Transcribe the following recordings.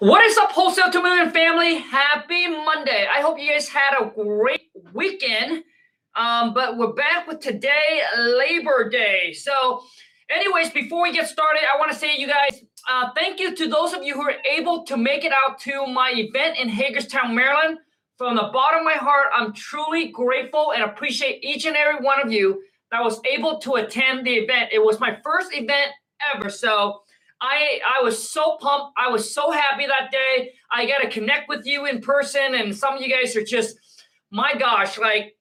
What is up, Wholesale to Million family? Happy Monday. I hope you guys had a great weekend. Um, but we're back with today, Labor Day. So, anyways, before we get started, I want to say, you guys, uh, thank you to those of you who are able to make it out to my event in Hagerstown, Maryland. From the bottom of my heart, I'm truly grateful and appreciate each and every one of you that was able to attend the event. It was my first event ever. So, I I was so pumped. I was so happy that day. I got to connect with you in person, and some of you guys are just, my gosh, like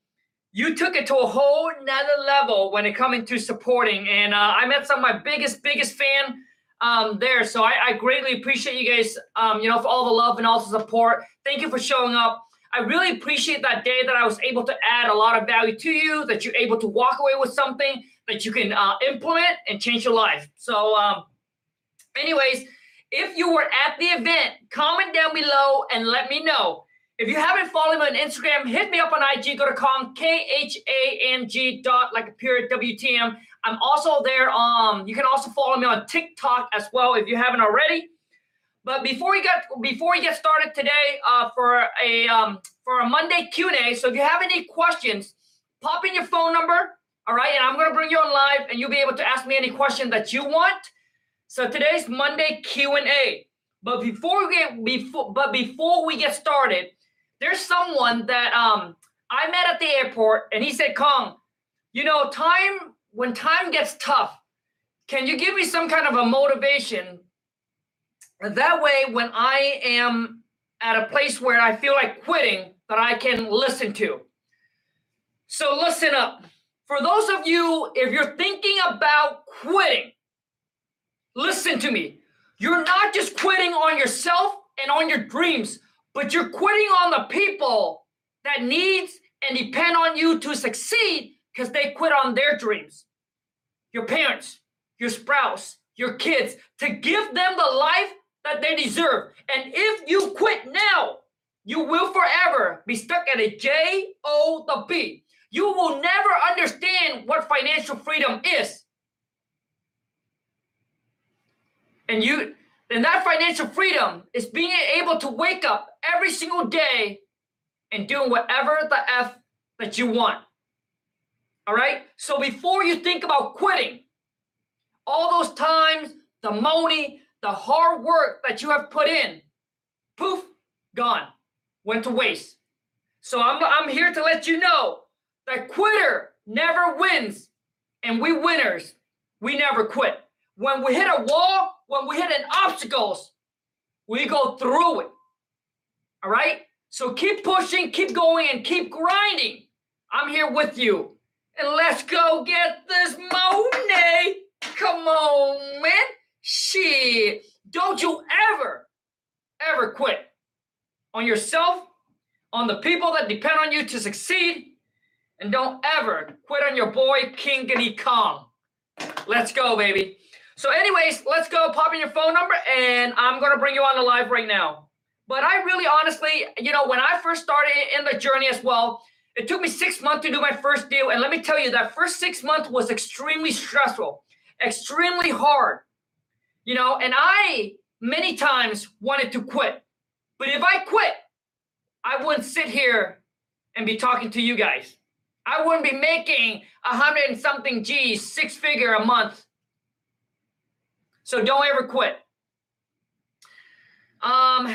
you took it to a whole nother level when it coming to supporting. And uh, I met some of my biggest biggest fan um, there, so I, I greatly appreciate you guys. Um, you know, for all the love and all the support. Thank you for showing up. I really appreciate that day that I was able to add a lot of value to you. That you're able to walk away with something that you can uh, implement and change your life. So. Um, Anyways, if you were at the event, comment down below and let me know. If you haven't followed me on Instagram, hit me up on IG. Go to Khang K H A N G dot like a period WTM. I'm also there. Um, you can also follow me on TikTok as well if you haven't already. But before we get before we get started today, uh, for a um, for a Monday Q and A. So if you have any questions, pop in your phone number. All right, and I'm gonna bring you on live, and you'll be able to ask me any question that you want. So today's Monday Q&A. But before we get before but before we get started, there's someone that um I met at the airport and he said, Kong, you know, time when time gets tough, can you give me some kind of a motivation? That way, when I am at a place where I feel like quitting, that I can listen to. So listen up. For those of you, if you're thinking about quitting, Listen to me. You're not just quitting on yourself and on your dreams, but you're quitting on the people that needs and depend on you to succeed because they quit on their dreams. Your parents, your spouse, your kids, to give them the life that they deserve. And if you quit now, you will forever be stuck at a J O the B. You will never understand what financial freedom is and you and that financial freedom is being able to wake up every single day and doing whatever the f that you want. All right? So before you think about quitting all those times the money the hard work that you have put in poof gone. Went to waste. So i'm, I'm here to let you know that quitter never wins. And we winners we never quit. When we hit a wall when we hit an obstacles, we go through it. All right? So keep pushing, keep going, and keep grinding. I'm here with you. And let's go get this money. Come on, man. Shit. Don't you ever, ever quit on yourself, on the people that depend on you to succeed, and don't ever quit on your boy, King Giddy Kong. Let's go, baby. So, anyways, let's go. Pop in your phone number, and I'm gonna bring you on the live right now. But I really, honestly, you know, when I first started in the journey as well, it took me six months to do my first deal, and let me tell you, that first six months was extremely stressful, extremely hard. You know, and I many times wanted to quit, but if I quit, I wouldn't sit here and be talking to you guys. I wouldn't be making a hundred and something G's, six figure a month so don't ever quit. Um,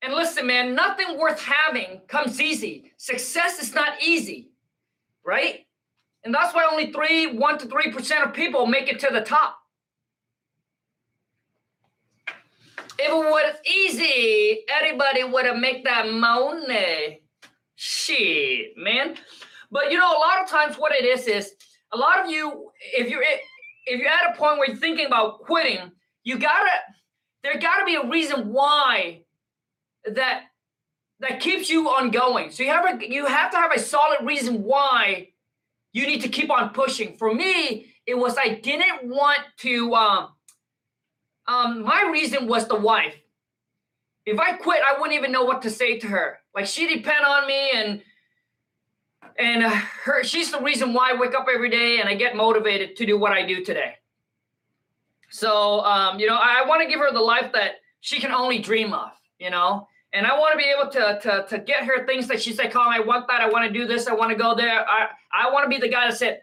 and listen, man, nothing worth having comes easy. Success is not easy, right? And that's why only three, one to three percent of people make it to the top. If it was easy, everybody would have made that money. Shit, man. But you know, a lot of times what it is is a lot of you, if you're if you're at a point where you're thinking about quitting, you gotta there gotta be a reason why that that keeps you on going. So you have a you have to have a solid reason why you need to keep on pushing. For me, it was I didn't want to um um my reason was the wife. If I quit, I wouldn't even know what to say to her. Like she depend on me and and uh, her she's the reason why I wake up every day and I get motivated to do what I do today. So um, you know, I, I want to give her the life that she can only dream of, you know. And I want to be able to, to to get her things that she's like, "Oh, I want that. I want to do this. I want to go there." I I want to be the guy that said,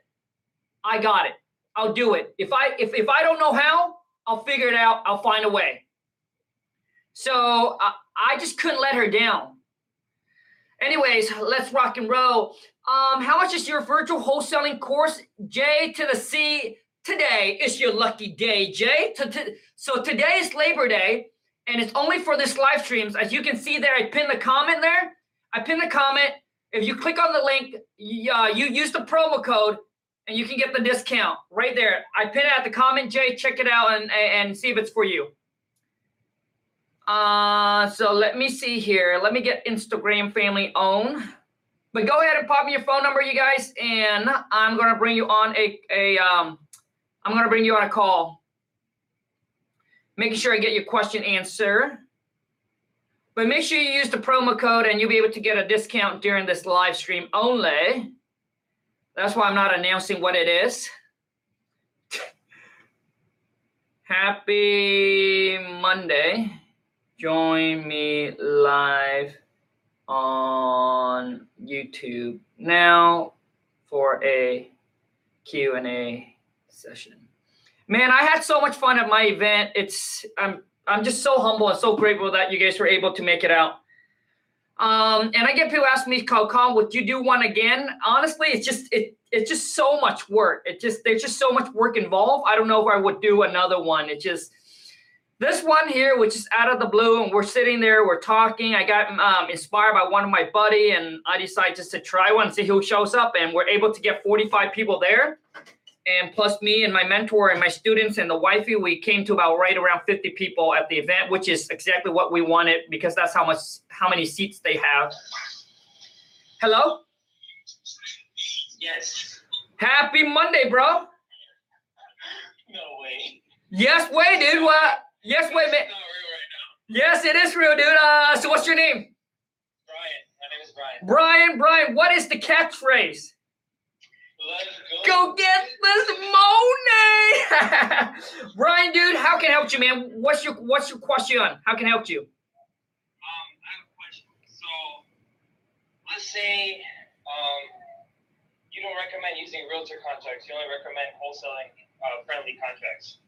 "I got it. I'll do it. If I if if I don't know how, I'll figure it out. I'll find a way." So I, I just couldn't let her down. Anyways, let's rock and roll. Um, how much is your virtual wholesaling course? J to the C. Today is your lucky day, Jay. So today is Labor Day and it's only for this live streams. As you can see there, I pinned the comment there. I pinned the comment. If you click on the link, you, uh, you use the promo code and you can get the discount right there. I pinned it at the comment, Jay. Check it out and, and see if it's for you. Uh, so let me see here. Let me get Instagram family own. But go ahead and pop me your phone number, you guys, and I'm gonna bring you on a a um, I'm gonna bring you on a call making sure I get your question answered. But make sure you use the promo code and you'll be able to get a discount during this live stream only. That's why I'm not announcing what it is. Happy Monday. Join me live on YouTube now for a Q&A session man, I had so much fun at my event. It's I'm I'm just so humble and so grateful that you guys were able to make it out. Um, and I get people asking me, Calcom, would you do one again? Honestly, it's just it it's just so much work. It just there's just so much work involved. I don't know if I would do another one. It just this one here, which is out of the blue, and we're sitting there, we're talking. I got um, inspired by one of my buddy, and I decided just to try one, and see who shows up, and we're able to get 45 people there and plus me and my mentor and my students and the wifey, we came to about right around 50 people at the event, which is exactly what we wanted because that's how much how many seats they have. Hello? Yes. Happy Monday, bro. No way. Yes way, dude. What? Yes way, man. Right yes, it is real, dude. Uh, so what's your name? Brian. My name is Brian. Brian, Brian, what is the catchphrase? Let's go. Go get this money. Brian, dude, how can I help you, man? What's your what's your question? How can I help you? Um, I have a question. So let's say um you don't recommend using realtor contracts, you only recommend wholesaling uh, friendly contracts.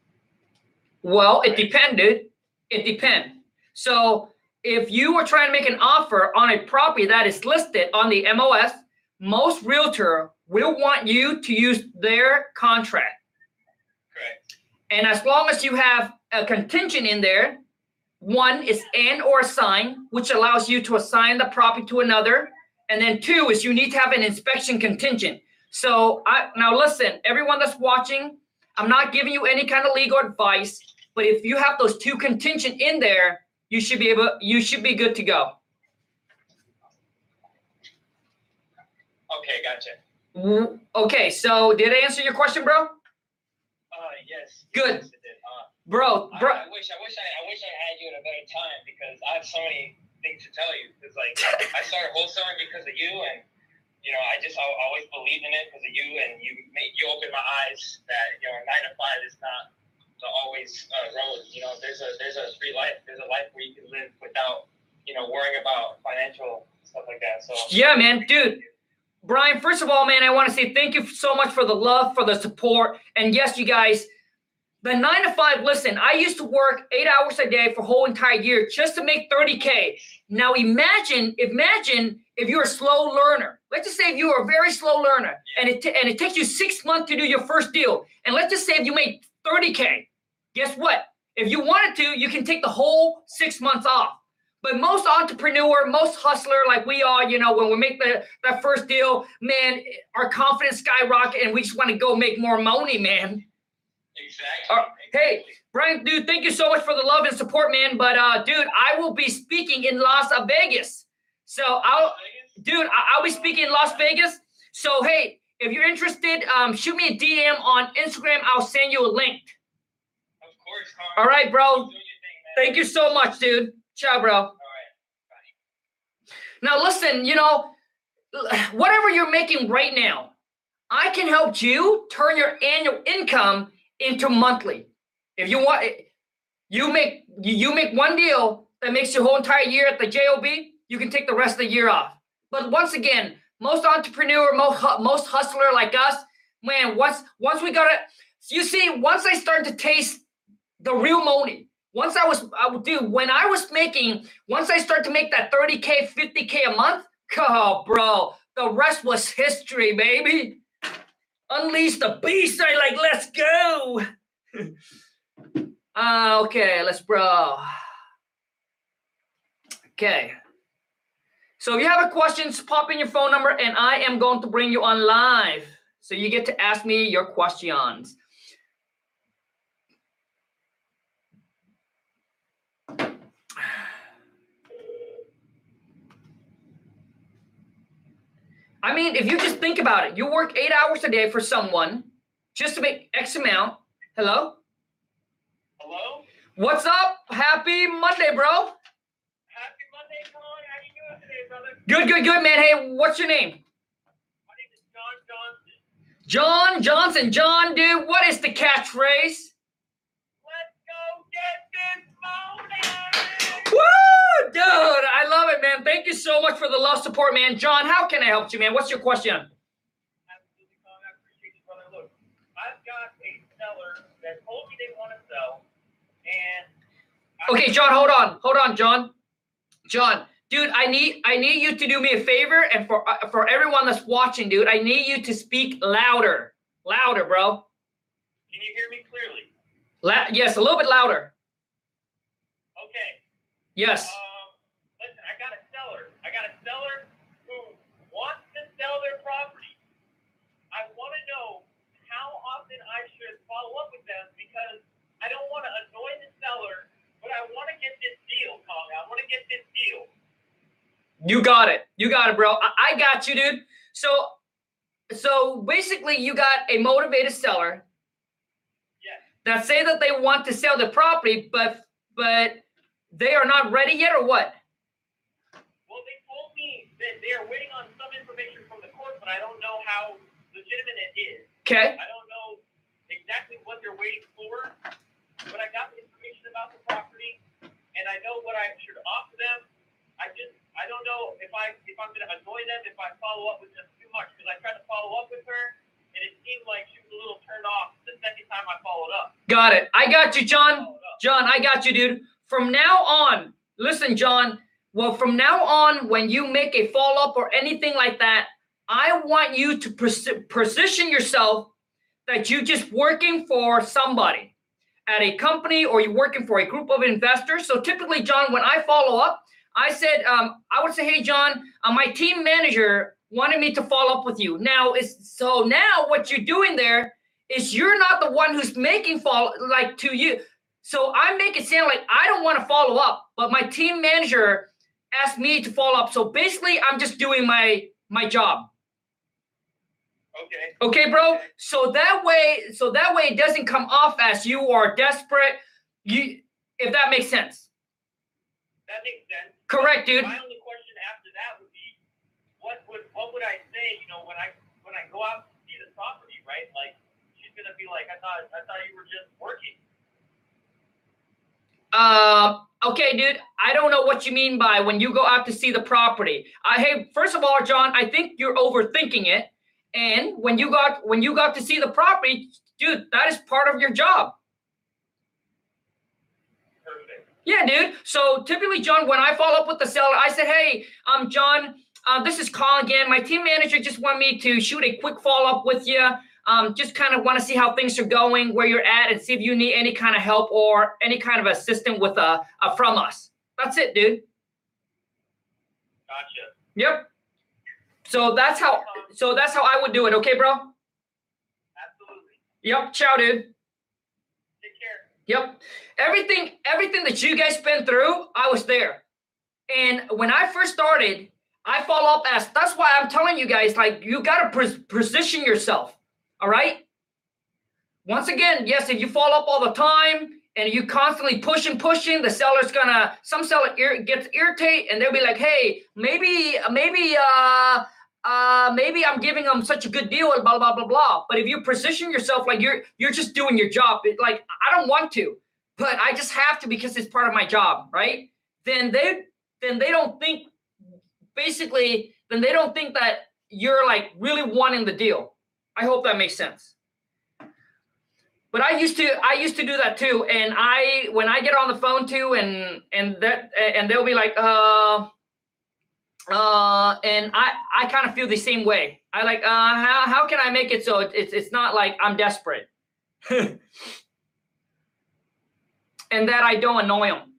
Well, it depended. It depends. So if you were trying to make an offer on a property that is listed on the MLS, most realtor will want you to use their contract. Correct. And as long as you have a contingent in there, one is and or assign, which allows you to assign the property to another. And then two is you need to have an inspection contingent. So I now listen, everyone that's watching, I'm not giving you any kind of legal advice, but if you have those two contingent in there, you should be able you should be good to go. Okay, gotcha. Okay, so did I answer your question, bro? Uh, yes. Good. Yes. Uh, Bro, bro. I, I wish, I wish, I, I wish I had you at a better time because I have so many things to tell you. Because like, I started wholesaling because of you, and you know, I just I always believed in it because of you, and you made you opened my eyes that you know nine to five is not the always uh, road. You know, there's a there's a free life. There's a life where you can live without you know worrying about financial stuff like that. So yeah, man, dude. Brian, first of all, man, I want to say thank you so much for the love, for the support. And yes, you guys, the nine to five, listen, I used to work eight hours a day for a whole entire year just to make 30K. Now imagine, imagine if you're a slow learner. Let's just say if you're a very slow learner and it, t- and it takes you six months to do your first deal. And let's just say if you made 30K, guess what? If you wanted to, you can take the whole six months off. But most entrepreneur, most hustler like we are, you know, when we make the that first deal, man, our confidence skyrocket and we just want to go make more money, man. Exactly. Uh, hey, Brian, dude, thank you so much for the love and support, man. But uh, dude, I will be speaking in Las Vegas. So I'll dude, I'll be speaking in Las Vegas. So hey, if you're interested, um, shoot me a DM on Instagram. I'll send you a link. Of course, Carl. All right, bro. Thing, Thank you so much, dude. Ciao, bro. Now, listen, you know, whatever you're making right now, I can help you turn your annual income into monthly. If you want, You make you, make one deal that makes your whole entire year at the job. You can take the rest of the year off. But once again, most entrepreneur, most most hustler like us, man. Once once we got it, you see, once I started to taste the real money. Once I was, I would do when I was making. Once I started to make that thirty k, fifty k a month. Oh, bro, the rest was history, baby. Unleash the beast. I like. Let's go. uh, okay, let's bro. Okay. So if you have a question, pop in your phone number and I am going to bring you on live. So you get to ask me your questions. I mean, if you just think about it, you work eight hours a day for someone just to make X amount. Hello? Hello? What's up? Happy Monday, bro. Happy Monday, Colin. How you doing today, brother? Good, good, good, man. Hey, what's your name? My name is John Johnson. John Johnson. John, dude, what is the catchphrase? Let's go get this money! Dude, I love it, man. Thank you so much for the love support, man. John, how can I help you, man? What's your question? Absolutely, Colin. I appreciate you, brother. Look, I've got a seller that told me they want to sell, and I- Okay, John, hold on. Hold on, John. John, dude, I need I need you to do me a favor and for uh, for everyone that's watching, dude, I need you to speak louder. Louder, bro. Can you hear me clearly? La- yes, a little bit louder. Okay. Yes. Um, listen, I got a seller. I got a seller who wants to sell their property. I want to know how often I should follow up with them because I don't want to annoy the seller, but I want to get this deal, Colin. I want to get this deal. You got it. You got it, bro. I, I got you, dude. So so basically you got a motivated seller Yes. that say that they want to sell the property, but but they are not ready yet, or what? Well, they told me that they are waiting on some information from the court, but I don't know how legitimate it is. Okay. I don't know exactly what they're waiting for, but I got the information about the property, and I know what I should offer them. I just I don't know if I if I'm gonna annoy them if I follow up with them too much because I tried to follow up with her, and it seemed like she was a little turned off the second time I followed up. Got it. I got you, John. John, I got you, dude. From now on, listen, John. Well, from now on, when you make a follow up or anything like that, I want you to pos- position yourself that you're just working for somebody at a company or you're working for a group of investors. So typically, John, when I follow up, I said, um, I would say, hey, John, uh, my team manager wanted me to follow up with you. Now, is so now what you're doing there is you're not the one who's making follow like to you. So I make it sound like I don't want to follow up, but my team manager asked me to follow up. So basically, I'm just doing my my job. Okay. Okay, bro. So that way, so that way it doesn't come off as you are desperate. You, if that makes sense. That makes sense. Correct, dude. My only question after that would be, what would what would I say? You know, when I when I go out to see the property, right? Like she's gonna be like, I thought I thought you were just working. Uh, okay, dude. I don't know what you mean by when you go out to see the property. I hey, first of all, John, I think you're overthinking it. And when you got when you got to see the property, dude, that is part of your job. Perfect. Yeah, dude. So typically, John, when I follow up with the seller, I said, "Hey, um, John, uh, this is Colin again. My team manager just wanted me to shoot a quick follow up with you. Um, just kind of want to see how things are going, where you're at, and see if you need any kind of help or any kind of assistance with uh, uh from us. That's it, dude. Gotcha. Yep. So that's how. So that's how I would do it. Okay, bro. Absolutely. Yep. Ciao, dude. Take care. Yep. Everything, everything that you guys been through, I was there. And when I first started, I follow up as that's why I'm telling you guys, like you gotta pos- position yourself. All right. Once again, yes, if you follow up all the time and you constantly pushing, pushing, the seller's gonna some seller ir- gets irritated and they'll be like, hey, maybe, maybe, uh, uh, maybe I'm giving them such a good deal, blah blah blah blah. But if you position yourself like you're you're just doing your job, it, like I don't want to. but I just have to because it's part of my job, right? Then they then they don't think basically then they don't think that you're like really wanting the deal. I hope that makes sense. But I used to I used to do that too. And I when I get on the phone too and and that and they'll be like, uh uh and I I kind of feel the same way. I like uh how how can I make it so it's it's not like I'm desperate. and that I don't annoy them.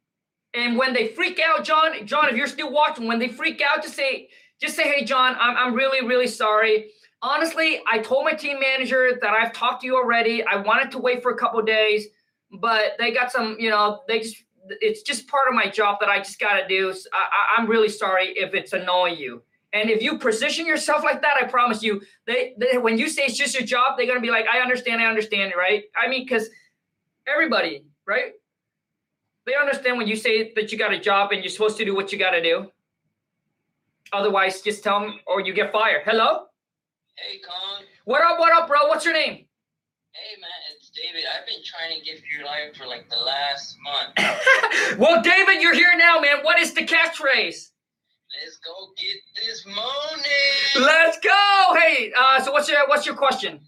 And when they freak out, John, John, if you're still watching, when they freak out, just say, just say, hey, John, I'm, I'm really, really sorry. Honestly, I told my team manager that I've talked to you already. I wanted to wait for a couple days, but they got some, you know, they just, it's just part of my job that I just got to do. So I, I'm really sorry if it's annoying you. And if you position yourself like that, I promise you, they, they when you say it's just your job, they're gonna be like, I understand, I understand, right? I mean, because everybody, right? They understand when you say that you got a job and you're supposed to do what you got to do. Otherwise, just tell them or you get fired. Hello? Hey, Kong. What up, what up, bro? What's your name? Hey, man, David. I've been trying to get your live for like the last month. well, David, you're here now, man. What is the catchphrase? Let's go get this money. Let's go. Hey, uh, so what's your what's your question?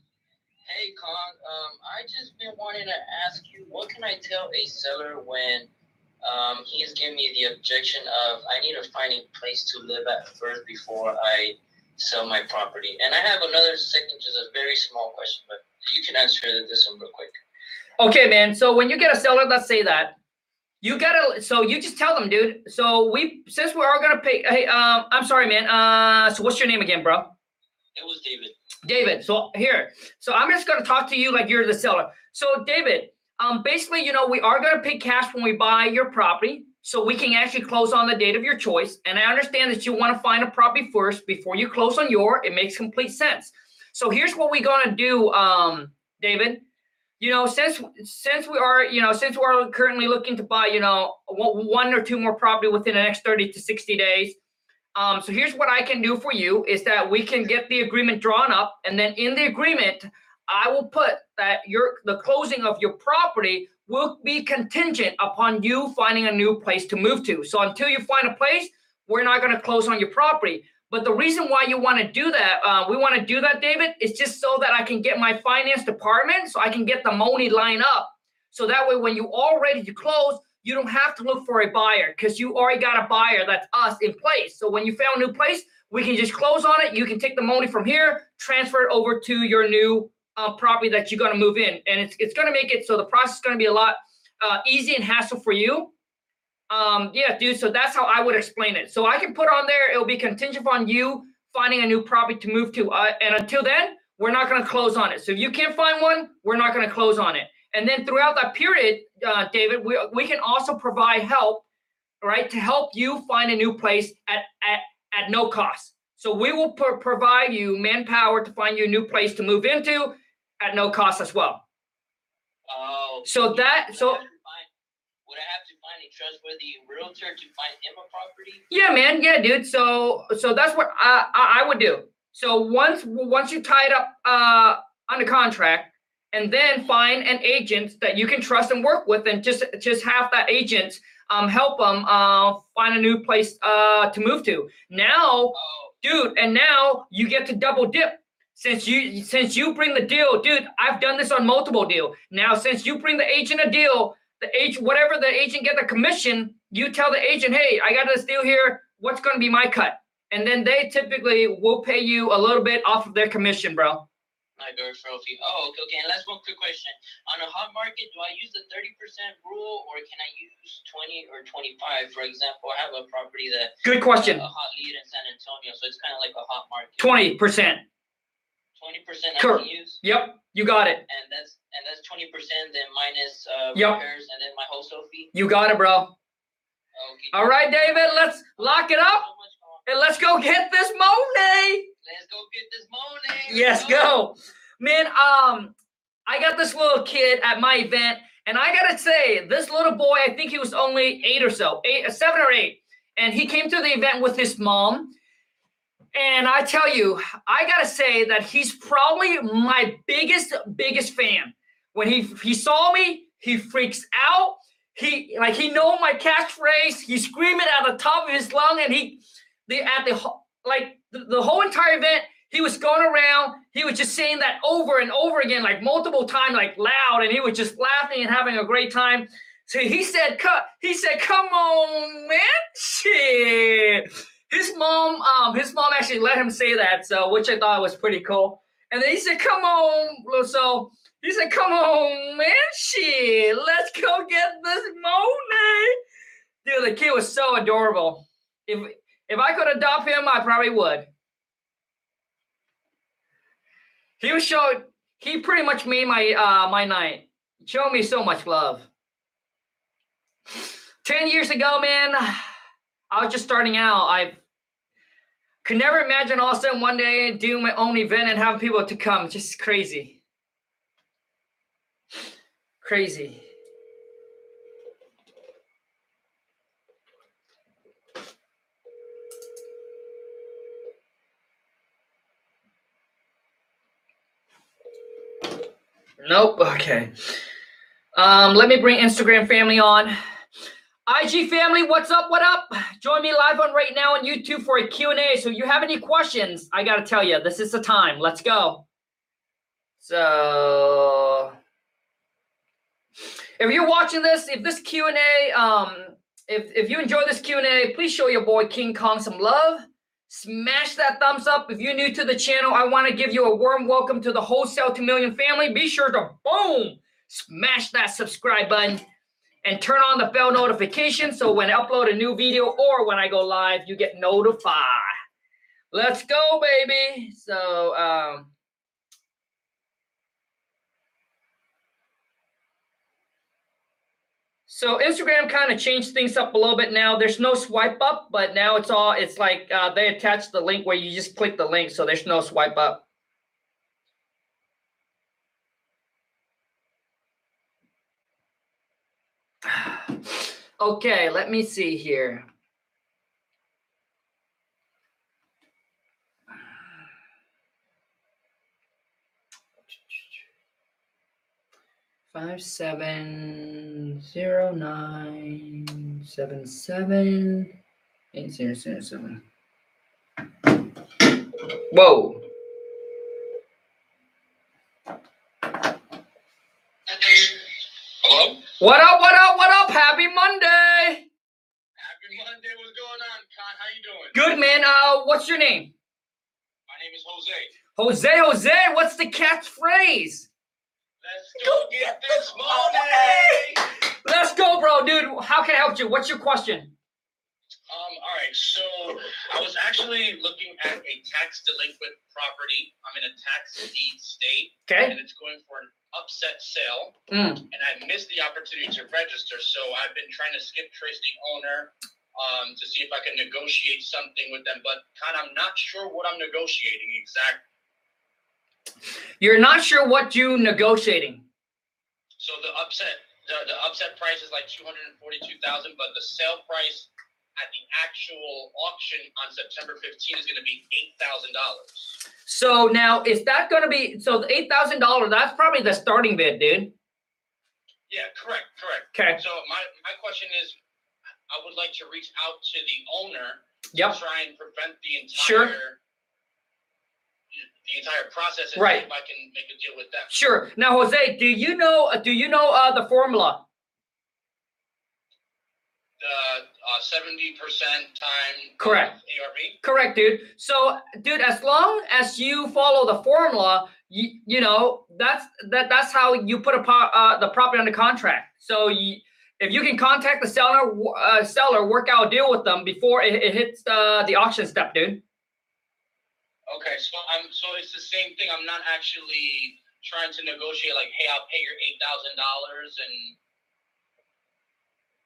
Hey, Kong. Um, I just been wanting to ask you, what can I tell a seller when um, he's giving me the objection of I need to find a place to live at first before I sell my property? And I have another second, just a very small question, but you can answer this one real quick. Okay, man. So when you get a seller, let's say that you gotta. So you just tell them, dude. So we since we're all gonna pay. Hey, um, I'm sorry, man. Uh, so what's your name again, bro? It was David. David. So here, so I'm just gonna talk to you like you're the seller. So David, um, basically, you know, we are gonna pay cash when we buy your property, so we can actually close on the date of your choice. And I understand that you want to find a property first before you close on your. It makes complete sense. So here's what we're gonna do, um, David. You know, since since we are, you know, since we're currently looking to buy, you know, one or two more property within the next 30 to 60 days um, so here's what I can do for you is that we can get the agreement drawn up, and then in the agreement, I will put that your the closing of your property will be contingent upon you finding a new place to move to. So until you find a place, we're not going to close on your property. But the reason why you want to do that, uh, we want to do that, David, is just so that I can get my finance department, so I can get the money line up. So that way, when you all ready to close, you don't have to look for a buyer because you already got a buyer that's us in place. So when you found a new place, we can just close on it. You can take the money from here, transfer it over to your new uh, property that you're going to move in, and it's it's going to make it so the process is going to be a lot uh, easy and hassle for you. Um, yeah, dude. So that's how I would explain it. So I can put on there. It'll be contingent on you finding a new property to move to, uh, and until then, we're not going to close on it. So if you can't find one, we're not going to close on it. And then throughout that period, uh, David, we, we can also provide help, right, to help you find a new place at, at, at no cost. So we will pro- provide you manpower to find you a new place to move into at no cost as well. Oh. So that so I have to find, would I have to find a trustworthy realtor to find him a property? yeah, man, yeah, dude. So so that's what I I, I would do. So once once you tie it up uh under contract, and then find an agent that you can trust and work with and just just have that agent um, help them uh, find a new place uh, to move to now Oh, dude and now you get to double dip since you since you bring the deal dude i've done this on multiple deal now since you bring the agent a deal the agent whatever the agent get the commission you tell the agent hey i got this deal here what's going to be my cut and then they typically will pay you a little bit off of their commission bro my referral fee. Oh, okay, okay. And last one quick question. On a hot market, do I use the 30% rule or can I use 20 or 25? For example, I have a property that good question a hot lead in San Antonio, so it's kind of like a hot market. 20% 20% I Correct. can use. Yep, you got it. And that's and that's 20% then minus uh, Yep. repairs and then my wholesale fee. You got it, bro. Okay. All right, David, let's lock it up so and let's go get this money. Let's go get this money. Yes, go. Man, um, I got this little kid at my event, and I gotta say, this little boy, I think he was only eight or so, eight, uh, seven or eight, and he came to the event with his mom. And I tell you, I gotta say that he's probably my biggest, biggest fan. When he he saw me, He freaks out. He like he know my catchphrase. He's screaming at the top of his lung, and he the at the like the, the whole entire event. He was going around. He was just saying that over and over again, like multiple times, like loud, and he was just laughing and having a great time. So he said, "Cut." He said, "Come on, man, shit." His mom, um, his mom actually let him say that, so which I thought was pretty cool. And then he said, "Come on," so he said, "Come on, man, shit, let's go get this money." Dude, the kid was so adorable. If if I could adopt him, I probably would. He was showing. He pretty much made my uh my night. Showed me so much love. Ten years ago, man, I was just starting out. I could never imagine all of a sudden one day doing my own event and having people to come. Just crazy. Crazy. Nope. Okay. Um, let me bring Instagram family on. IG family, what's up? What up? Join me live on right now on YouTube for a Q&A. So you have any questions? I got to tell you, this is the time. Let's go. So if you're watching this, if this Q&A um if if you enjoy this Q&A, please show your boy King Kong some love. Smash that thumbs up. If you're new to the channel, I want to give you a warm welcome to the Wholesale to Million family. Be sure to boom, smash that subscribe button and turn on the bell notification so when I upload a new video or when I go live, you get notified. Let's go, baby. So, um, so Instagram kind of changed things up a little bit now. There's no swipe up, but now it's all it's like uh, they attach the link where you just click the link, so there's no swipe up. Okay, let me see here. Five seven zero nine seven seven eight zero zero seven. Whoa. Hello? What up, what up, what up? Happy Monday. Happy Monday. What's going on, Con? How you doing? Good man. Uh what's your name? My name is Jose. Jose Jose, what's the catchphrase? Let's go get this money. Let's go, bro, dude. How can I help you? What's your question? Um, all right, so I was actually looking at a tax delinquent property. I'm in a tax deed state, Okay. and it's going for an upset sale. Mm. and I missed the opportunity to register. So I've been trying to skip trace the owner um, to see if I can negotiate something with them. But kind of, I'm not sure what I'm negotiating exactly. You're not sure what you negotiating. So the upset, the, the upset price is like two hundred and forty-two thousand, but the sale price at the actual auction on September 15th is going to be eight thousand dollars. So now is that gonna be so the eight thousand dollars? That's probably the starting bid, dude. Yeah, correct, correct. Okay. So my my question is, I would like to reach out to the owner Yep. try and prevent the entire Sure. The entire process and Right. see if I can make a deal with them. Sure. Now, Jose, do you know? uh, Do you know uh, the formula? The uh, seventy percent time Correct. ARV. Correct, dude. So, dude, as long as you follow the formula, you, you know that's that that's how you put a po- uh, the property under contract. So, you, if you can contact the seller, uh, seller, work out a deal with them before it, it hits the the auction step, dude. Okay, so I'm so it's the same thing. I'm not actually trying to negotiate like, hey, I'll pay your eight thousand dollars and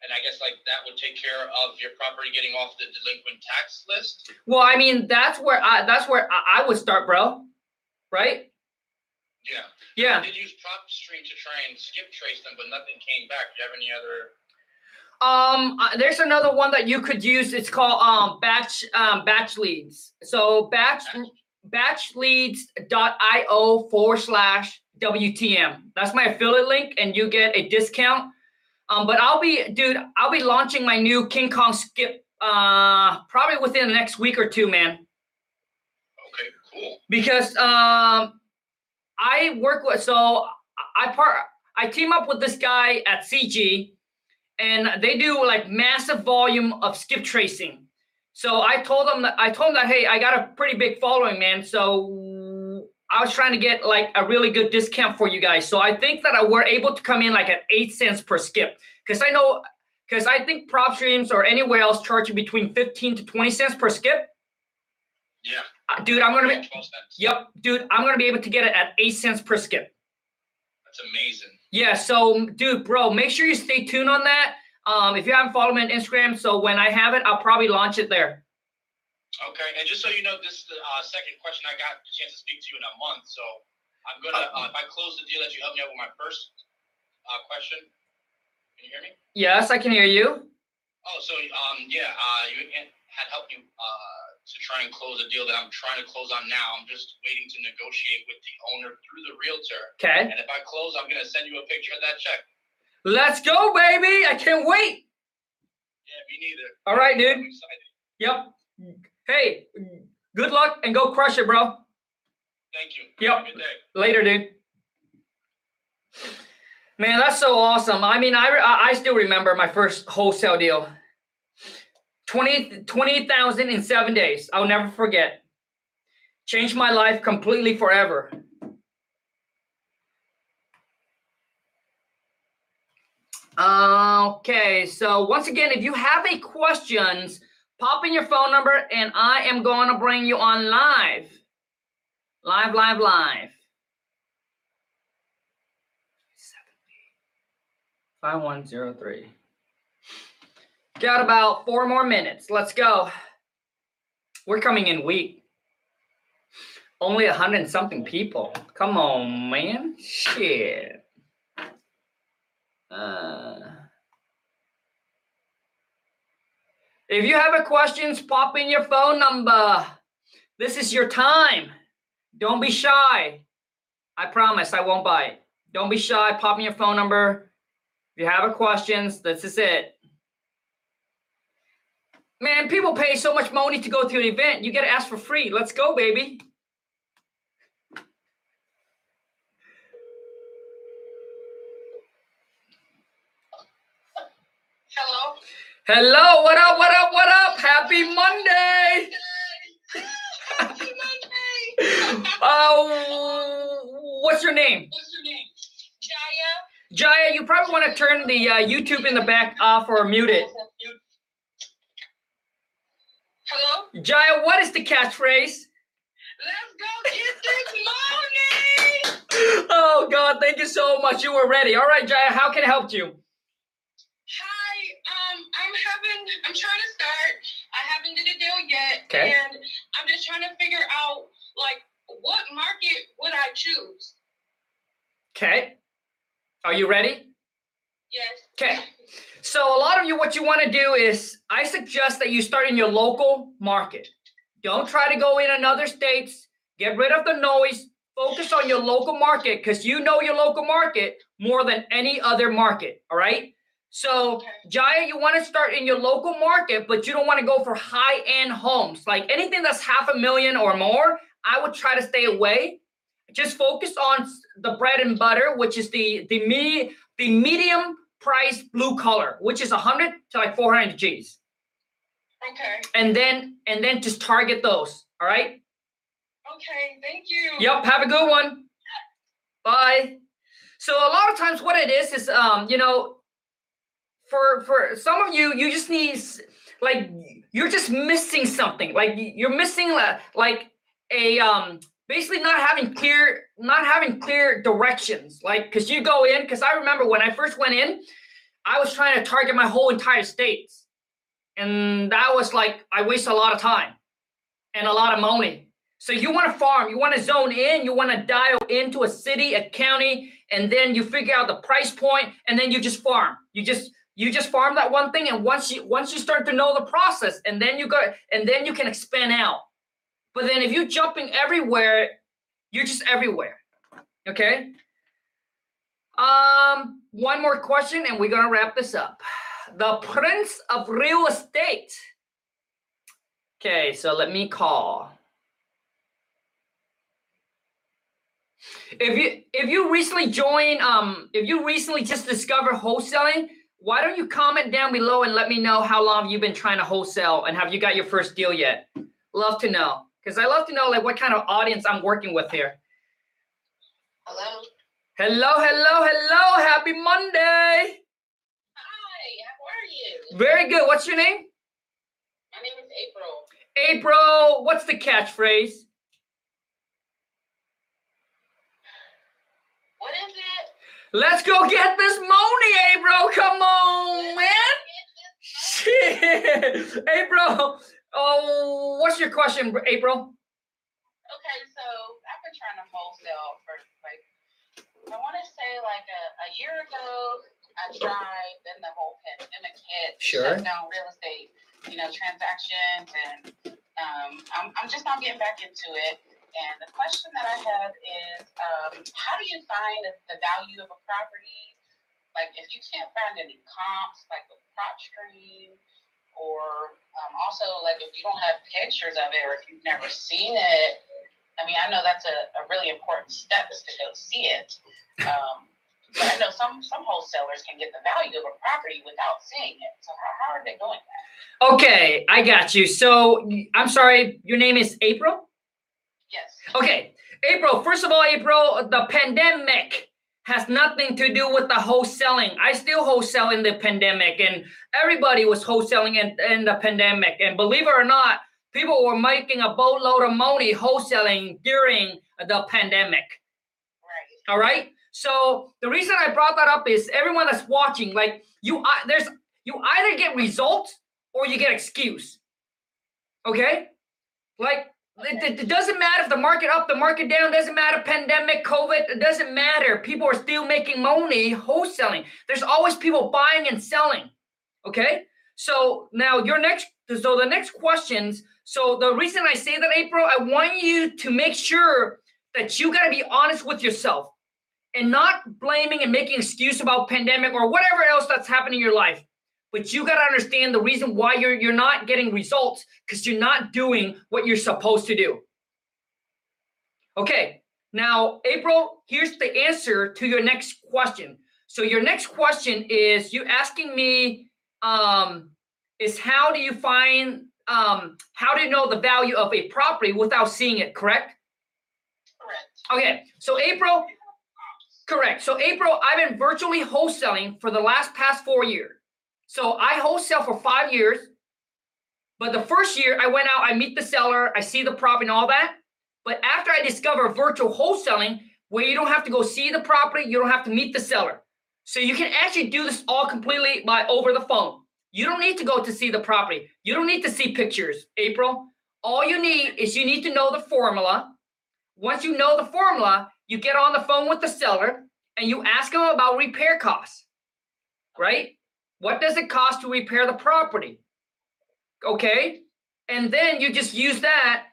and I guess like that would take care of your property getting off the delinquent tax list. Well, I mean, that's where I that's where I, I would start, bro. Right? Yeah. Yeah. I did use PropStream to try and skip trace them, but nothing came back. Do you have any other? Um, uh, there's another one that you could use. It's called um batch um batch leads. So batch batch batchleads.io forward slash WTM. That's my affiliate link, and you get a discount. Um, but I'll be, dude, I'll be launching my new King Kong skip uh probably within the next week or two, man. Okay, cool. Because um I work with so I part I team up with this guy at CG and they do like massive volume of skip tracing. So I told them that I told them that hey, I got a pretty big following, man. So I was trying to get like a really good discount for you guys. So I think that I were able to come in like at eight cents per skip. Because I know because I think PropStreams or anywhere else charge you between 15 to 20 cents per skip. Yeah. Uh, dude, I'm gonna be Yep, dude, I'm gonna be able to get it at eight cents per skip. That's amazing. Yeah, so dude, bro, make sure you stay tuned on that. Um, if you haven't followed me on Instagram, so when I have it, I'll probably launch it there. Okay, and just so you know, this is the uh, second question I got the chance to speak to you in a month. So I'm gonna, uh, if I close the deal that you helped me out with my first uh, question, can you hear me? Yes, I can hear you. Oh, so um, yeah, uh, you had helped you uh, to try and close a deal that I'm trying to close on now. I'm just waiting to negotiate with the owner through the realtor. Okay, And if I close, I'm gonna send you a picture of that check. let's go, baby. I can't wait. Yeah, me neither. All right, dude. Yep. Hey, good luck and go crush it, bro. Thank you. Yep. Have a good day. Later, dude. Man, that's so awesome. I mean, I I I still remember my first wholesale deal. 20 20,000 in 7 days. I'll never forget. Changed my life completely forever. Okay, so once again, if you have any questions, pop in your phone number and I am going to bring you on live. Live, live, live. 5103. Got about four more minutes. Let's go. We're coming in weak. Only a hundred and something people. Come on, man. Shit. Uh, if you have a questions, pop in your phone number. This is your time. Don't be shy. I promise I won't bite. Don't be shy. Pop in your phone number. If you have a questions, this is it. Man, people pay so much money to go to an event. You get to ask for free. Let's go, baby. Hello. Hello, what up, what up, what up? Happy Monday. Happy Monday. Uh, what's your name? What's your name? Jaya. Jaya, you probably want to turn the uh, YouTube in the back off or mute it. Hello. Jaya, what is the catchphrase? Let's go get this money. Oh, God, thank you so much. You were ready. All right, Jaya, how can I help you? Hi. Um, I'm having. I'm trying to start. I haven't did a deal yet, Okay. and I'm just trying to figure out like what market would I choose? Okay. Are you ready? Yes. Okay. So a lot of you, what you want to do is, I suggest that you start in your local market. Don't try to go in another states. Get rid of the noise. Focus on your local market because you know your local market more than any other market. All right. So Jaya, you want to start in your local market, but you don't want to go for high-end homes. Like anything that's half a million or more, I would try to stay away. Just focus on the bread and butter, which is the the me the medium price blue color, which is 100 to like 400 G's. Okay. And then and then just target those. All right? Okay. Thank you. Yep, have a good one. Bye. So a lot of times what it is is um, you know, for for some of you, you just need like you're just missing something. Like you're missing like a um basically not having clear not having clear directions. Like because you go in, because I remember when I first went in, I was trying to target my whole entire states. And that was like I wasted a lot of time and a lot of money. So you want to farm, you want to zone in, you want to dial into a city, a county, and then you figure out the price point, and then you just farm. You just you just farm that one thing, and once you once you start to know the process, and then you go and then you can expand out. But then if you're jumping everywhere, you're just everywhere. Okay. Um, one more question and we're gonna wrap this up. The Prince of Real Estate. Okay, so let me call. If you if you recently joined, um, if you recently just discovered wholesaling, why don't you comment down below and let me know how long you've been trying to wholesale and have you got your first deal yet? Love to know because I love to know like what kind of audience I'm working with here. Hello. Hello, hello, hello. Happy Monday. Hi. How are you? Very good. What's your name? My name is April. April. What's the catchphrase? What is it? Let's go get this money, April. Come on, man. Shit. April. Oh, what's your question, April? Okay, so I've been trying to wholesale for like I want to say like a, a year ago. I tried. Then the whole pandemic hit. Sure. Shut down real estate, you know, transactions, and um, I'm I'm just not getting back into it. And the question that I have is, um, how do you find the value of a property? Like, if you can't find any comps, like with PropStream, or um, also like if you don't have pictures of it, or if you've never seen it. I mean, I know that's a, a really important step is to go see it. Um, but I know some some wholesalers can get the value of a property without seeing it. So how, how are they doing that? Okay, I got you. So I'm sorry, your name is April? Yes. Okay, April, first of all, April, the pandemic has nothing to do with the wholesaling. I still wholesale in the pandemic, and everybody was wholesaling in, in the pandemic. And believe it or not, people were making a boatload of money wholesaling during the pandemic. Right. All right. So the reason I brought that up is everyone that's watching, like you, I there's you either get results or you get excuse. Okay, like it- it doesn't matter if the market up, the market down, doesn't matter pandemic, COVID, it doesn't matter. People are still making money wholesaling. There's always people buying and selling. Okay, so now your next, so the next questions. So the reason I say that, April, I want you to make sure that you got to be honest with yourself and not blaming and making excuse about pandemic or whatever else that's happening in your life. But you got to understand the reason why you're you're not getting results because you're not doing what you're supposed to do. Okay, now April, here's the answer to your next question. So your next question is you asking me um, is how do you find um, how do you know the value of a property without seeing it? Correct. Correct. Okay, so April, correct. So April, I've been virtually wholesaling for the last past four years. So I wholesale for five years. But the first year I went out, I meet the seller, I see the property and all that. But after I discover virtual wholesaling, where you don't have to go see the property, you don't have to meet the seller. So you can actually do this all completely by over the phone. You don't need to go to see the property. You don't need to see pictures, April. All you need is you need to know the formula. Once you know the formula, you get on the phone with the seller and you ask them about repair costs. Right? What does it cost to repair the property? Okay? And then you just use that,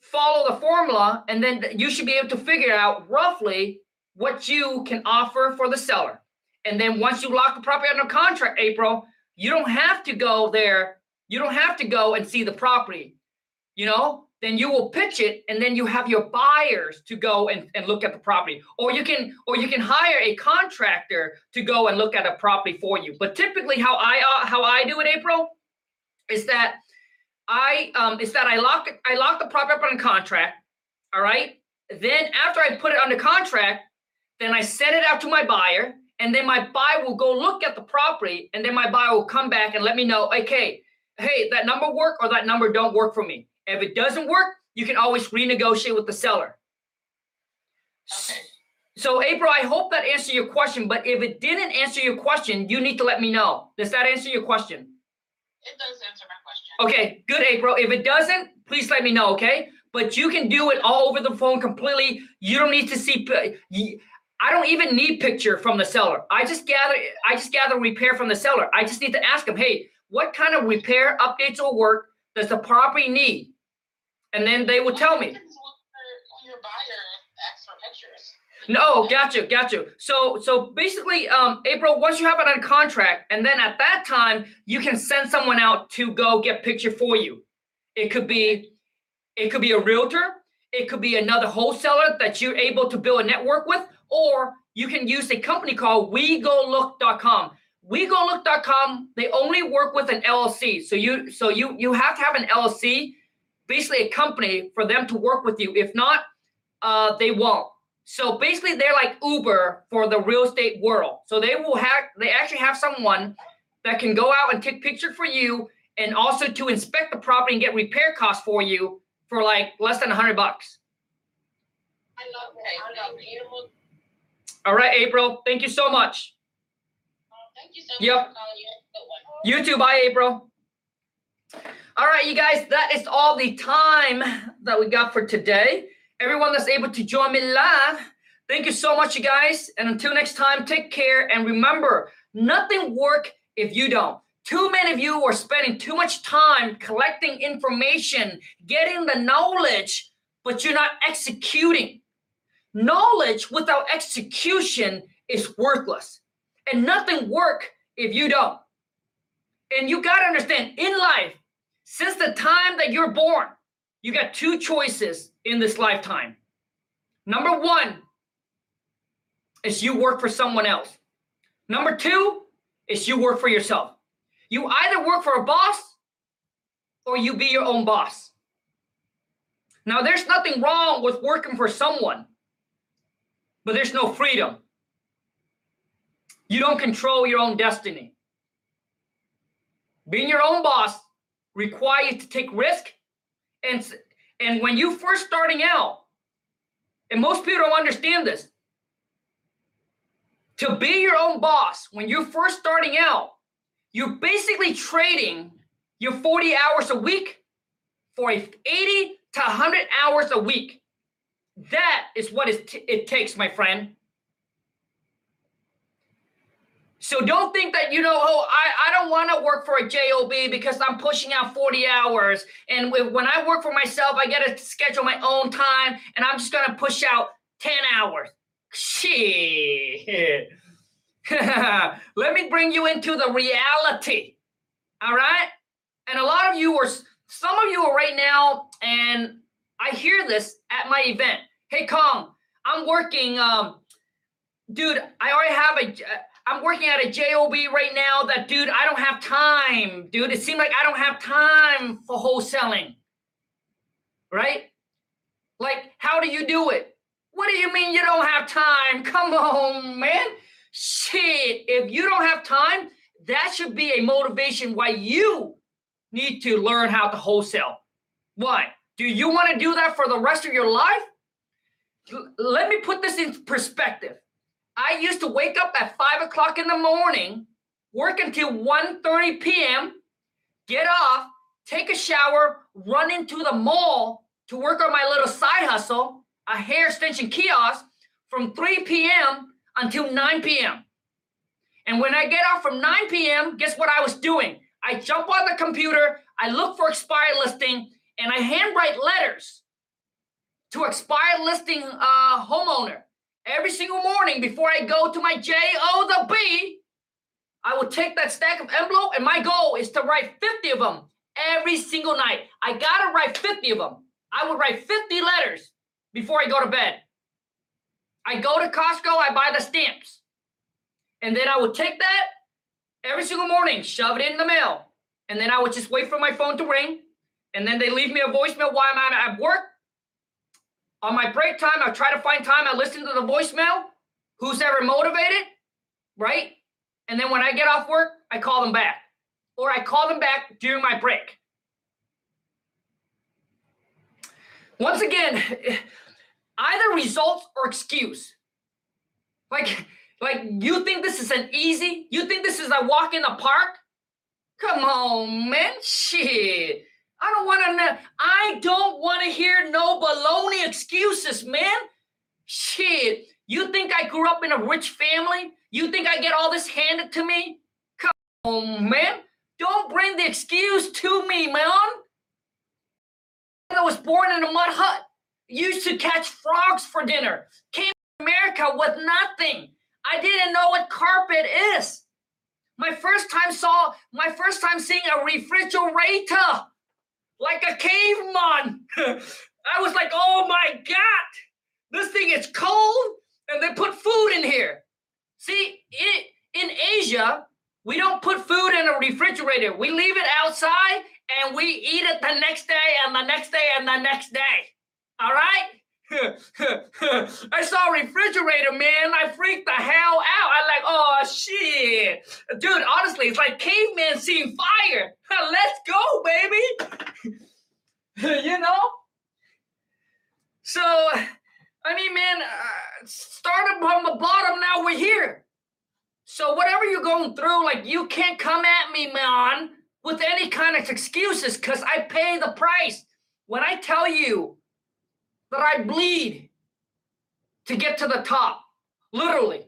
follow the formula, and then you should be able to figure out roughly what you can offer for the seller. And then once you lock the property under contract, April, you don't have to go there. You don't have to go and see the property. You know, then you will pitch it and then you have your buyers to go and, and look at the property. Or you can or you can hire a contractor to go and look at a property for you. But typically how I uh, how I do it, April, is that I um is that I lock I lock the property up on contract. All right. Then after I put it under contract, then I send it out to my buyer, and then my buyer will go look at the property, and then my buyer will come back and let me know, okay, hey, that number work or that number don't work for me. If it doesn't work, you can always renegotiate with the seller. Okay. So April, I hope that answered your question. But if it didn't answer your question, you need to let me know. Does that answer your question? It does answer my question. Okay, good, April. If it doesn't, please let me know, okay? But you can do it all over the phone completely. You don't need to see. I don't even need picture from the seller. I just gather. I just gather repair from the seller. I just need to ask them, hey, what kind of repair updates or work does the property need? And then they will tell me. What happens when your- when your buyer asks for pictures? No, got you, got you. So, so basically, um, April, once you have it on contract, and then at that time, you can send someone out to go get picture for you. It could be, it could be a realtor. It could be another wholesaler that you're able to build a network with, or you can use a company called WeGoLook.com. WeGoLook.com. They only work with an LLC, so you, so you, you have to have an LLC, basically a company for them to work with you. If not, uh, they won't. So basically, they're like Uber for the real estate world. So they will have, they actually have someone that can go out and take pictures for you, and also to inspect the property and get repair costs for you for like less than a hundred bucks. I love it. I love it. All right, April. Thank you so much. Thank you so much Yep. for calling you. You too. Bye, April. All right, you guys, that is all the time that we got for today. Everyone that's able to join me live, thank you so much, you guys. And until next time, take care. And remember, nothing work if you don't. Too many of you are spending too much time collecting information, getting the knowledge, but you're not executing. Knowledge without execution is worthless. And nothing work if you don't. And you got to understand in life, since the time that you're born, you got two choices in this lifetime. Number one is you work for someone else. Number two is you work for yourself. You either work for a boss or you be your own boss. Now, there's nothing wrong with working for someone, but there's no freedom. You don't control your own destiny. Being your own boss requires you to take risk. And, and when you first starting out, and most people don't understand this, to be your own boss, when you're first starting out, you're basically trading your 40 hours a week for a 80 to 100 hours a week. That is what it, t- it takes, my friend. So don't think that you know, oh, I, I don't want to work for a job because I'm pushing out 40 hours. And when I work for myself, I get to schedule my own time, and I'm just gonna push out 10 hours. Shit. Let me bring you into the reality. All right. And a lot of you are, some of you are right now, and I hear this at my event. Hey, Kong, I'm working. Um, dude, I already have a. I'm working at a job right now. That dude, I don't have time, dude. It seems like I don't have time for wholesaling. Right? Like, how do you do it? What do you mean you don't have time? Come on, man. Shit. If you don't have time, that should be a motivation why you need to learn how to wholesale. Why? Do you want to do that for the rest of your life? Let me put this in perspective. I used to wake up at five o'clock in the morning, work until 1:30 p.m., get off, take a shower, run into the mall to work on my little side hustle, a hair extension kiosk, from 3 p.m. until 9 p.m. And when I get off from 9 p.m., guess what I was doing? I jump on the computer, I look for expired listing, and I handwrite letters to expired listing uh, homeowner. Every single morning before I go to my J O the B, I will take that stack of envelope, and my goal is to write 50 of them every single night. I gotta write 50 of them. I would write 50 letters before I go to bed. I go to Costco, I buy the stamps. And then I would take that every single morning, shove it in the mail. And then I would just wait for my phone to ring. And then they leave me a voicemail while I'm at, at work. On my break time, I try to find time. I listen to the voicemail. Who's ever motivated, right? And then when I get off work, I call them back. Or I call them back during my break. Once again, either results or excuse. Like, like you think this is an easy? You think this is a walk in the park? Come on, man. Shit. I don't want to. I don't want to hear no baloney excuses, man. Shit. You think I grew up in a rich family? You think I get all this handed to me? Come on, man. Don't bring the excuse to me, man. I was born in a mud hut. Used to catch frogs for dinner. Came to America with nothing. I didn't know what carpet is. My first time saw my first time seeing a refrigerator like a caveman. I was like, oh my god, this thing is cold, and they put food in here. See, it, in Asia, we don't put food in a refrigerator. We leave it outside and we eat it the next day and the next day and the next day. All right? I saw a refrigerator, man. I freaked the hell out. I like, oh shit. Dude, honestly, it's like caveman seeing fire. Let's go, baby. you know? So, I mean, man, uh, started from the bottom, now we're here. So, whatever you're going through, like, you can't come at me, man, with any kind of excuses because I pay the price. When I tell you that I bleed to get to the top, literally,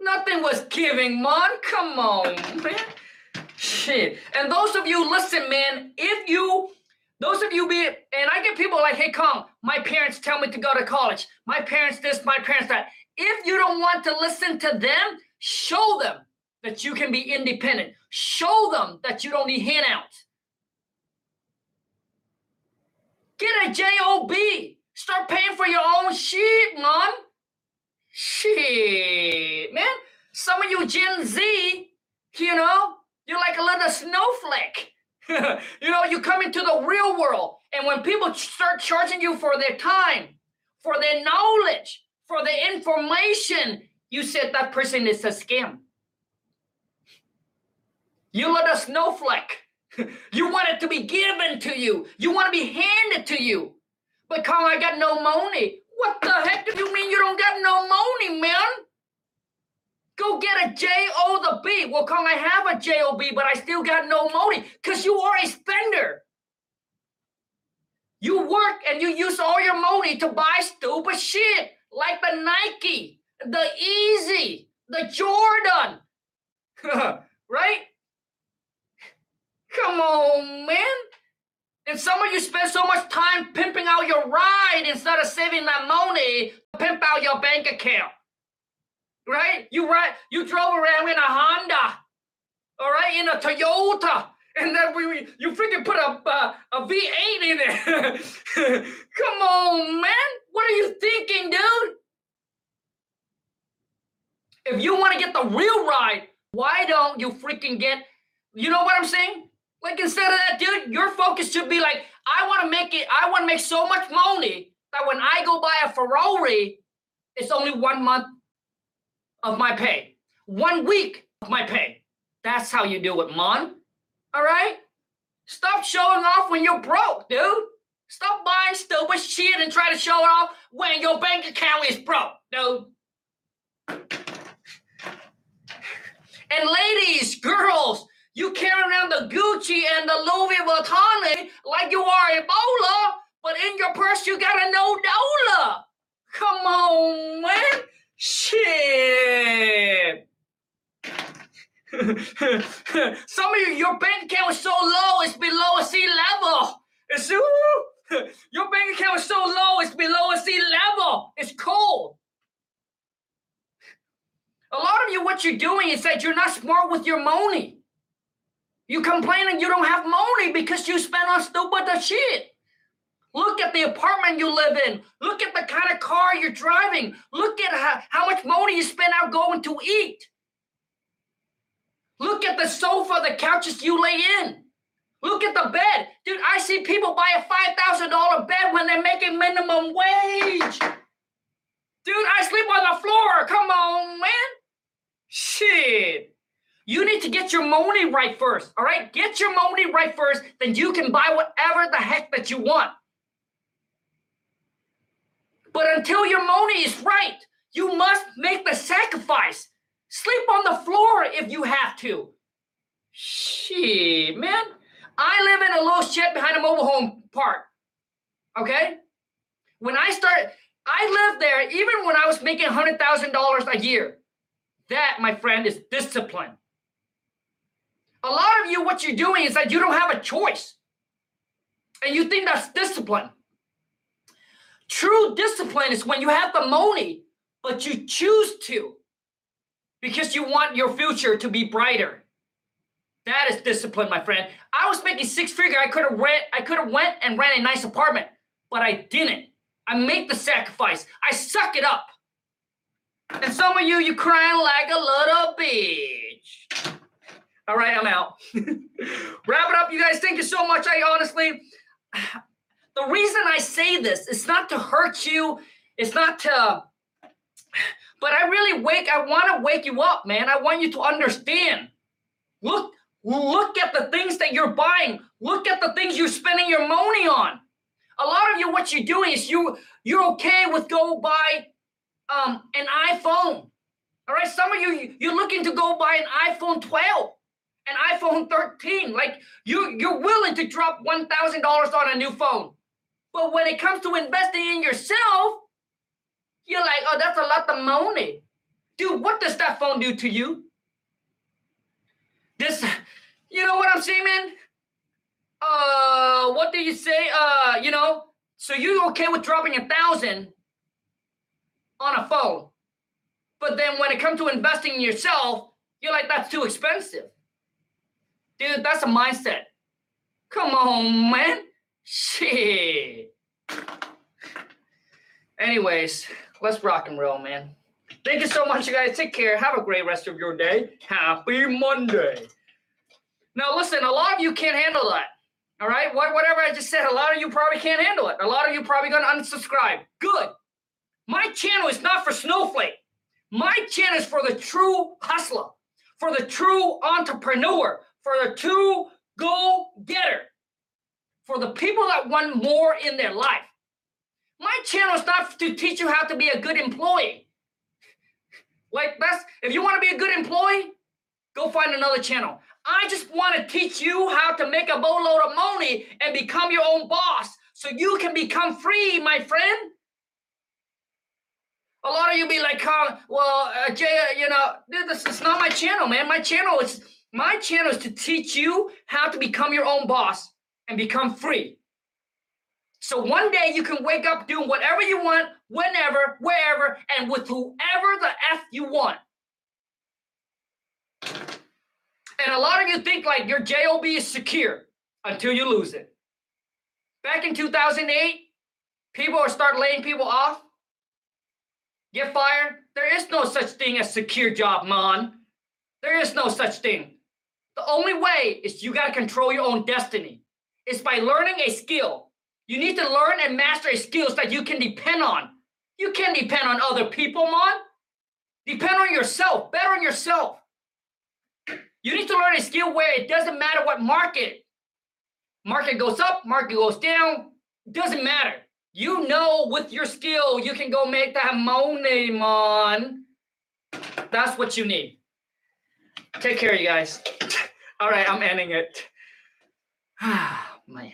nothing was giving, man. Come on, man. Shit. And those of you, listen, man, if you those of you be and I get people like, hey, Kong, my parents tell me to go to college. My parents this, my parents that. If you don't want to listen to them, show them that you can be independent. Show them that you don't need handouts. Get a job. Start paying for your own shit, man. Shit, man. Some of you Gen Z, you know, you're like a little snowflake. you know, you come into the real world, and when people start charging you for their time, for their knowledge, for the information, you said that person is a scam. You let a snowflake. you want it to be given to you. You want to be handed to you. But Kong, I got no money. What the heck do you mean you don't got no money, man? Go get a J-O the B. Well, Kong, I have a J-O-B, but I still got no money because you are a spender. You work and you use all your money to buy stupid shit like the Nike, the Yeezy, the Jordan. right? Come on, man. And some of you spend so much time pimping out your ride instead of saving that money to pimp out your bank account right? You ride, you drove around in a Honda, all right, in a Toyota, and then we, you freaking put a a V8 in it. Come on, man, what are you thinking, dude? If you want to get the real ride, why don't you freaking get? You know what I'm saying? Like instead of that, dude, your focus should be like, I want to make it. I want to make so much money that when I go buy a Ferrari, it's only one month of my pay, one week of my pay. That's how you do it, man. All right? Stop showing off when you're broke, dude. Stop buying stupid shit and try to show it off when your bank account is broke, dude. And ladies, girls, you carry around the Gucci and the Louis Vuitton like you are Ebola, but in your purse you got a no dollar. Come on, man. Shit. Some of you, your bank account is so low, it's below a sea level. It's your bank account is so low, it's below a sea level. It's cold. A lot of you, what you're doing is that you're not smart with your money. You complaining you don't have money because you spend on stupid shit. Look at the apartment you live in. Look at the kind of car you're driving. Look at how, how much money you spend out going to eat. Look at the sofa, the couches you lay in. Look at the bed. Dude, I see people buy a $5,000 bed when they're making minimum wage. Dude, I sleep on the floor. Come on, man. Shit. You need to get your money right first, all right? Get your money right first, then you can buy whatever the heck that you want. But until your money is right, you must make the sacrifice. Sleep on the floor if you have to. Shit, man. I live in a little shed behind a mobile home park. Okay? When I started, I lived there even when I was making $100,000 a year. That, my friend, is discipline. A lot of you, what you're doing is that you don't have a choice. And you think that's discipline. True discipline is when you have the money, but you choose to because you want your future to be brighter. That is discipline, my friend. I was making six figure. I could have rent. I could have went and rent a nice apartment, but I didn't. I make the sacrifice. I suck it up. And some of you, you crying like a little bitch. All right, I'm out. Wrap it up, you guys. Thank you so much. I honestly, the reason I say this is not to hurt you. It's not to, but I really wake. I want to wake you up, man. I want you to understand. Look, look at the things that you're buying. Look at the things you're spending your money on. A lot of you, what you're doing is you you're okay with go buy um, an iPhone. All right, some of you you're looking to go buy an iPhone 12, an iPhone 13. Like you you're willing to drop one thousand dollars on a new phone, but when it comes to investing in yourself, you're like, oh, that's a lot of money, dude. What does that phone do to you? This, you know what I'm saying, man? Uh, what do you say? Uh, you know, so you're okay with dropping a thousand on a phone, but then when it comes to investing in yourself, you're like, that's too expensive, dude. That's a mindset. Come on, man. Shit. Anyways, let's rock and roll, man. Thank you so much, you guys. Take care. Have a great rest of your day. Happy Monday. Now, listen, a lot of you can't handle that. All right, what, whatever I just said, a lot of you probably can't handle it. A lot of you probably gonna unsubscribe. Good. My channel is not for snowflake. My channel is for the true hustler, for the true entrepreneur, for the two go getter, for the people that want more in their life. My channel is not to teach you how to be a good employee. Like that's if you want to be a good employee, go find another channel. I just want to teach you how to make a boatload of money and become your own boss so you can become free, my friend. A lot of you be like, well, uh, Jay, uh, you know, this is not my channel, man. My channel is my channel is to teach you how to become your own boss and become free. So one day you can wake up doing whatever you want, whenever, wherever, and with whoever the F you want. And a lot of you think like your JOB is secure until you lose it. Back in 2008, people are start laying people off, get fired. There is no such thing as secure job, man. There is no such thing. The only way is you got to control your own destiny. It's by learning a skill. You need to learn and master a skills that you can depend on. You can't depend on other people, man. Depend on yourself. better on yourself. You need to learn a skill where it doesn't matter what market. Market goes up, market goes down, doesn't matter. You know with your skill, you can go make that money, man. That's what you need. Take care, you guys. All right, I'm ending it. Ah, man.